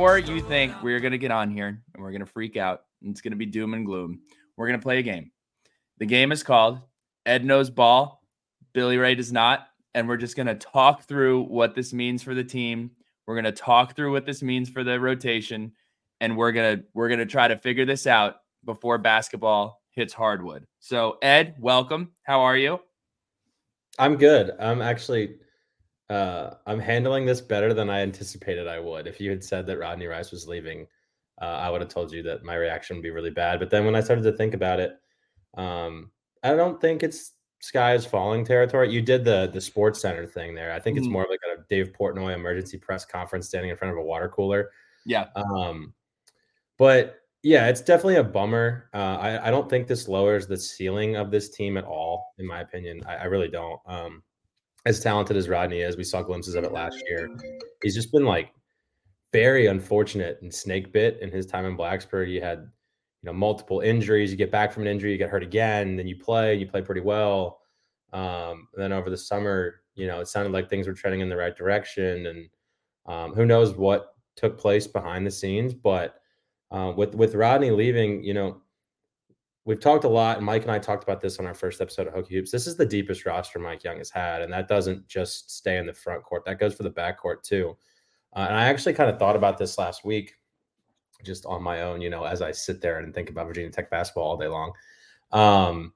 Before you think we're going to get on here and we're going to freak out and it's going to be doom and gloom, we're going to play a game. The game is called Ed Knows Ball, Billy Ray Does Not. And we're just going to talk through what this means for the team. We're going to talk through what this means for the rotation. And we're going to we're going to try to figure this out before basketball hits hardwood. So, Ed, welcome. How are you? I'm good. I'm actually uh, I'm handling this better than I anticipated I would. If you had said that Rodney Rice was leaving, uh, I would have told you that my reaction would be really bad. But then when I started to think about it, um, I don't think it's sky is falling territory. You did the the Sports Center thing there. I think it's mm. more like a Dave Portnoy emergency press conference standing in front of a water cooler. Yeah. Um, but yeah, it's definitely a bummer. Uh, I, I don't think this lowers the ceiling of this team at all, in my opinion. I, I really don't. Um, as talented as Rodney is, we saw glimpses of it last year. He's just been like very unfortunate and snake bit in his time in Blacksburg. He had, you know, multiple injuries. You get back from an injury, you get hurt again, then you play, you play pretty well. Um, then over the summer, you know, it sounded like things were trending in the right direction, and um, who knows what took place behind the scenes. But uh, with with Rodney leaving, you know, we've talked a lot, and Mike and I talked about this on our first episode of Hokie Hoops. This is the deepest roster Mike Young has had, and that doesn't just stay in the front court. That goes for the back court too. Uh, and I actually kind of thought about this last week, just on my own. You know, as I sit there and think about Virginia Tech basketball all day long. Um,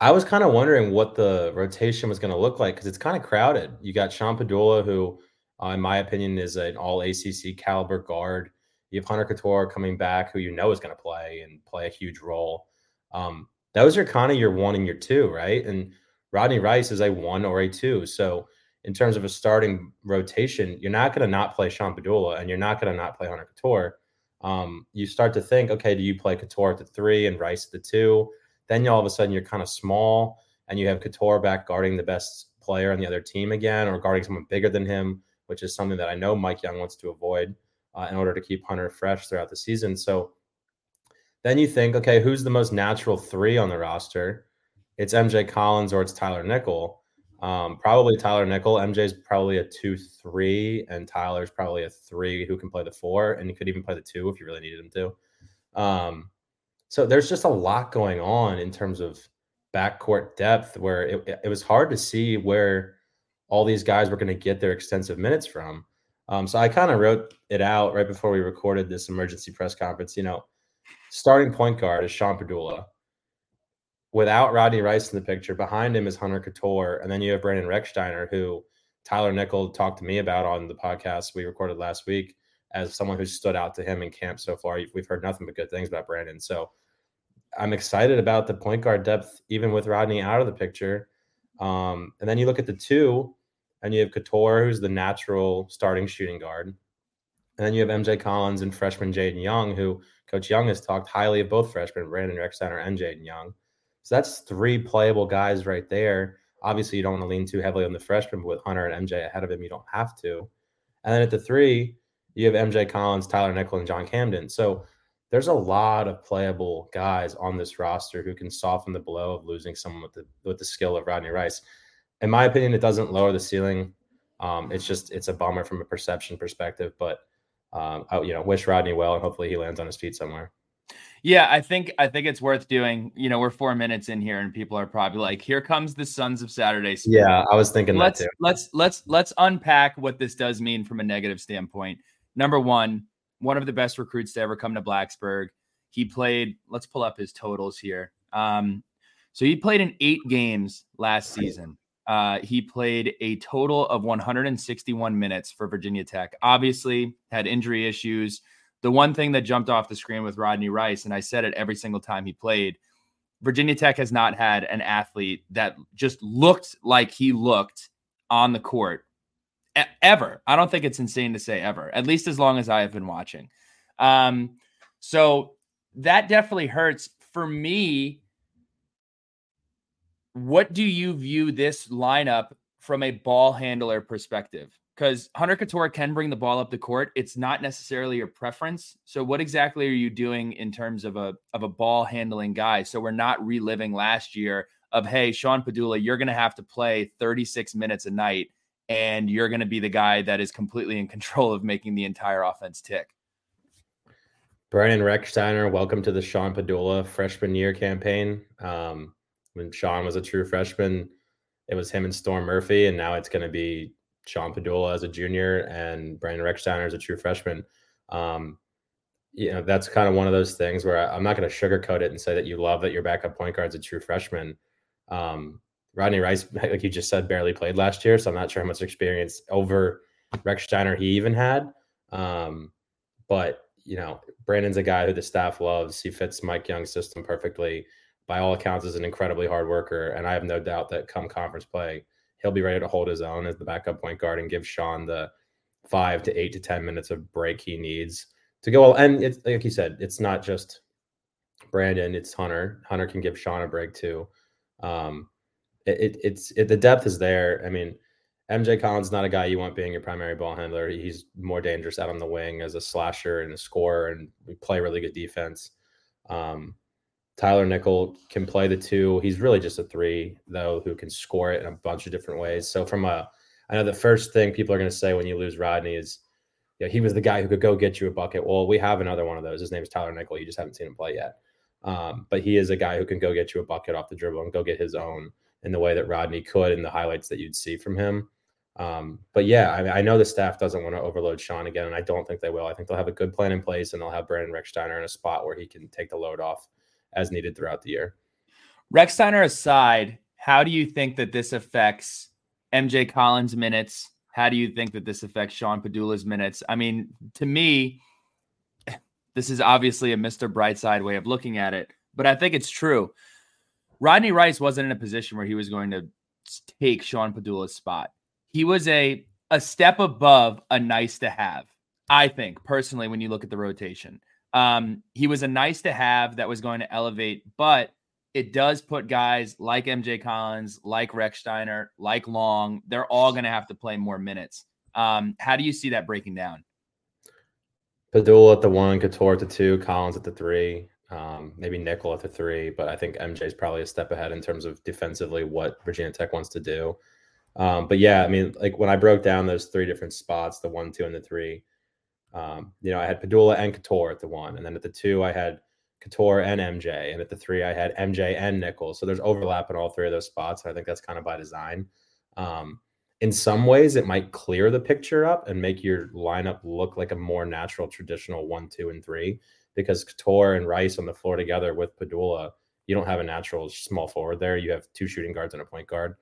I was kind of wondering what the rotation was going to look like because it's kind of crowded. You got Sean Pedulla, who, uh, in my opinion, is an all ACC caliber guard. You have Hunter Cattoor coming back, who you know is going to play and play a huge role. Um, those are kind of your one and your two, right? And Rodney Rice is a one or a two. So in terms of a starting rotation, you're not going to not play Sean Pedulla and you're not going to not play Hunter Cattoor. Um, you start to think, okay, do you play Cattoor at the three and Rice at the two? Then you, all of a sudden you're kind of small and you have Cattoor back guarding the best player on the other team again or guarding someone bigger than him, which is something that I know Mike Young wants to avoid uh, in order to keep Hunter fresh throughout the season. So then you think, okay, who's the most natural three on the roster? It's MJ Collins or it's Tyler Nickel. Um, probably Tyler Nickel. MJ's probably a two three, and Tyler's probably a three who can play the four, and he could even play the two if you really needed him to. Um, so there's just a lot going on in terms of backcourt depth where it, it was hard to see where all these guys were going to get their extensive minutes from. Um, so I kind of wrote it out right before we recorded this emergency press conference. You know, starting point guard is Sean Pedulla. Without Rodney Rice in the picture, behind him is Hunter Cattoor, and then you have Brandon Rechsteiner, who Tyler Nickel talked to me about on the podcast we recorded last week as someone who stood out to him in camp so far. We've heard nothing but good things about Brandon. So I'm excited about the point guard depth, even with Rodney out of the picture. Um, and then you look at the two, and you have Cattoor, who's the natural starting shooting guard. And then you have MJ Collins and freshman Jaydon Young, who Coach Young has talked highly of both freshmen, Brandon Rechsteiner and Jaydon Young. So that's three playable guys right there. Obviously, you don't want to lean too heavily on the freshman, but with Hunter and MJ ahead of him, you don't have to. And then at the three, you have MJ Collins, Tyler Nickel, and John Camden. So there's a lot of playable guys on this roster who can soften the blow of losing someone with the with the skill of Rodney Rice. In my opinion, it doesn't lower the ceiling. Um, it's just it's a bummer from a perception perspective, but um, I, you know, wish Rodney well, and hopefully he lands on his feet somewhere. Yeah, I think I think it's worth doing. You know, we're four minutes in here, and people are probably like, "Here comes the Sons of Saturday." Spirit. Yeah, I was thinking let's, that too. Let's let's let's unpack what this does mean from a negative standpoint. Number one, one of the best recruits to ever come to Blacksburg. He played. Let's pull up his totals here. Um, so he played in eight games last season. Uh, he played a total of 161 minutes for Virginia Tech. Obviously, had injury issues. The one thing that jumped off the screen with Rodney Rice, and I said it every single time he played, Virginia Tech has not had an athlete that just looked like he looked on the court ever. I don't think it's insane to say ever, at least as long as I have been watching. Um, so that definitely hurts for me what do you view this lineup from a ball handler perspective? Because Hunter Cattoor can bring the ball up the court. It's not necessarily your preference. So, what exactly are you doing in terms of a of a ball handling guy? So we're not reliving last year of hey, Sean Pedulla, you're going to have to play 36 minutes a night and you're going to be the guy that is completely in control of making the entire offense tick. Brandon Rechsteiner, welcome to the Sean Pedulla freshman year campaign. Um, when Sean was a true freshman, it was him and Storm Murphy, and now it's going to be Sean Pedulla as a junior and Brandon Rechsteiner as a true freshman. Um, you know, that's kind of one of those things where I, am not going to sugarcoat it and say that you love that your backup point guard's a true freshman. Um, Rodney Rice, like you just said, barely played last year, so I'm not sure how much experience over Rechsteiner he even had. Um, but you know, Brandon's a guy who the staff loves. He fits Mike Young's system perfectly. By all accounts, is an incredibly hard worker, and I have no doubt that come conference play, he'll be ready to hold his own as the backup point guard and give Sean the five to eight to ten minutes of break he needs to go. And it's like you said, it's not just Brandon; it's Hunter. Hunter can give Sean a break too. Um, it, it, it's it, the depth is there. I mean, MJ Collins is not a guy you want being your primary ball handler. He's more dangerous out on the wing as a slasher and a scorer, and we play really good defense. Um, Tyler Nickel can play the two. He's really just a three, though, who can score it in a bunch of different ways. So, from a, I know the first thing people are going to say when you lose Rodney is, yeah, he was the guy who could go get you a bucket. Well, we have another one of those. His name is Tyler Nickel. You just haven't seen him play yet. Um, but he is a guy who can go get you a bucket off the dribble and go get his own in the way that Rodney could in the highlights that you'd see from him. Um, but yeah, I, I, know the staff doesn't want to overload Sean again, and I don't think they will. I think they'll have a good plan in place, and they'll have Brandon Rechsteiner in a spot where he can take the load off as needed throughout the year. Rechsteiner aside, how do you think that this affects MJ Collins' minutes? How do you think that this affects Sean Pedulla's minutes? I mean, to me, this is obviously a Mr. Brightside way of looking at it, but I think it's true. Rodney Rice wasn't in a position where he was going to take Sean Pedulla's spot. He was a a step above a nice to have. I think personally, when you look at the rotation, um, he was a nice to have that was going to elevate, but it does put guys like MJ Collins, like Rechsteiner, like Long, they're all going to have to play more minutes. Um, how do you see that breaking down? Pedulla at the one, Cattoor at the two, Collins at the three um, maybe Nickel at the three, but I think MJ is probably a step ahead in terms of defensively what Virginia Tech wants to do. Um, but yeah, I mean, like when I broke down those three different spots, the one, two, and the three, um, you know, I had Pedulla and Cattoor at the one, and then at the two, I had Cattoor and MJ, and at the three, I had MJ and Nichols. So there's overlap in all three of those spots, and I think that's kind of by design. Um, in some ways, it might clear the picture up and make your lineup look like a more natural, traditional one, two, and three because Cattoor and Rice on the floor together with Pedulla, you don't have a natural small forward there. You have two shooting guards and a point guard.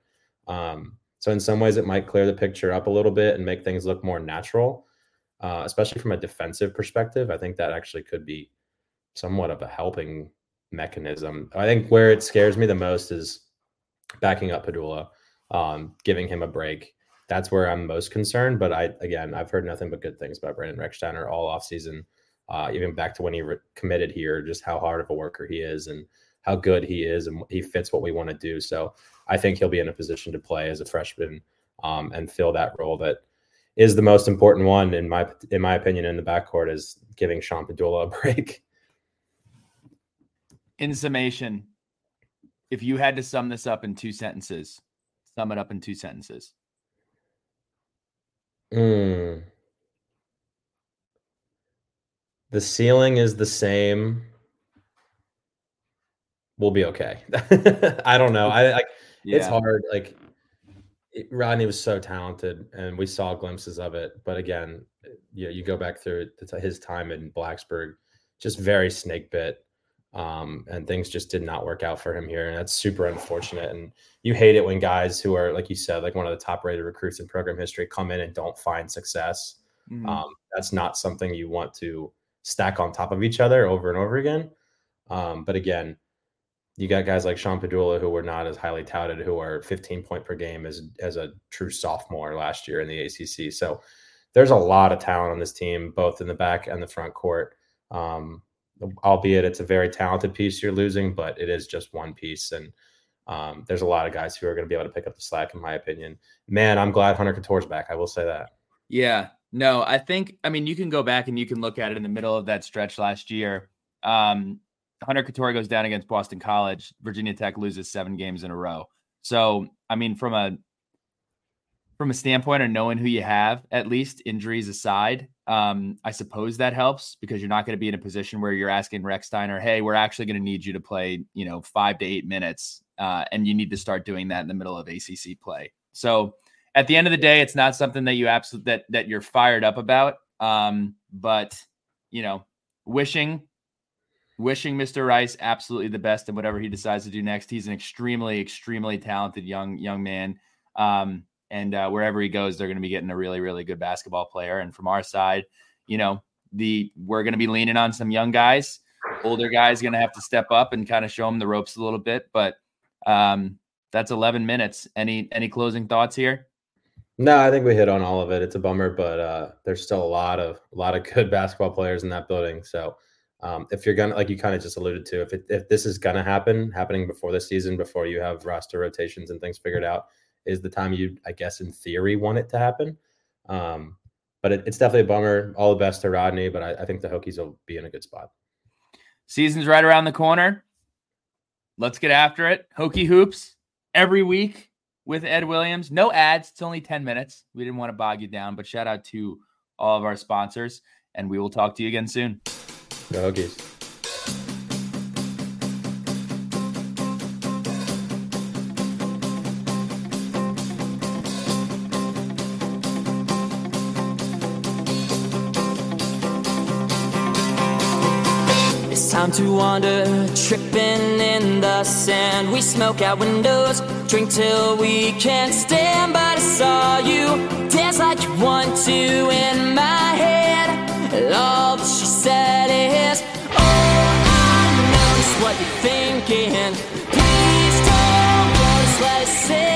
Um, so in some ways, it might clear the picture up a little bit and make things look more natural, uh, especially from a defensive perspective. I think that actually could be somewhat of a helping mechanism. I think where it scares me the most is backing up Pedulla, um, giving him a break. That's where I'm most concerned. But I, again, I've heard nothing but good things about Brandon Rechsteiner all off season uh, even back to when he re- committed here, just how hard of a worker he is and how good he is, and he fits what we want to do. So I think he'll be in a position to play as a freshman um, and fill that role that is the most important one in my in my opinion in the backcourt is giving Sean Pedulla a break. In summation, if you had to sum this up in two sentences, sum it up in two sentences. Mm the ceiling is the same. We'll be okay. I don't know. I like yeah. it's hard. Like Rodney was so talented, and we saw glimpses of it. But again, you know, you go back through his time in Blacksburg, just very snake bit. Um, and things just did not work out for him here. And that's super unfortunate. And you hate it when guys who are, like you said, like one of the top rated recruits in program history come in and don't find success. Mm-hmm. Um, that's not something you want to stack on top of each other over and over again. Um, but again, you got guys like Sean Pedulla who were not as highly touted, who are 15 point per game as as a true sophomore last year in the ACC. So there's a lot of talent on this team, both in the back and the front court. Um, albeit it's a very talented piece you're losing, but it is just one piece, and um, there's a lot of guys who are going to be able to pick up the slack, in my opinion. Man, I'm glad Hunter Cattoor's back. I will say that. Yeah, no, I think I mean you can go back and you can look at it in the middle of that stretch last year. Um, Hunter Cattoor goes down against Boston College. Virginia Tech loses seven games in a row. So I mean, from a from a standpoint of knowing who you have, at least injuries aside. Um, I suppose that helps because you're not going to be in a position where you're asking Rechsteiner, "Hey, we're actually going to need you to play, you know, five to eight minutes," uh, and you need to start doing that in the middle of ACC play. So, at the end of the day, it's not something that you absolutely that that you're fired up about. Um, but you know, wishing wishing Mr. Rice absolutely the best in whatever he decides to do next. He's an extremely, extremely talented young young man. Um, and uh, wherever he goes, they're going to be getting a really, really good basketball player. And from our side, you know, the we're going to be leaning on some young guys. Older guys going to have to step up and kind of show them the ropes a little bit. But um, that's 11 minutes. Any any closing thoughts here? No, I think we hit on all of it. It's a bummer, but uh, there's still a lot of a lot of good basketball players in that building. So um, if you're gonna, like you kind of just alluded to, if it, if this is gonna happen, happening before the season, before you have roster rotations and things figured out, is the time you, I guess, in theory, want it to happen. Um, but it, it's definitely a bummer. All the best to Rodney, but I, I think the Hokies will be in a good spot. Season's right around the corner. Let's get after it. Hokie hoops every week with Ed Williams. No ads. It's only 10 minutes. We didn't want to bog you down, but shout out to all of our sponsors, and we will talk to you again soon. Hokies. It's time to wander, tripping in the sand. We smoke out windows, drink till we can't stand. But I saw you dance like you want to in my head. All that she said I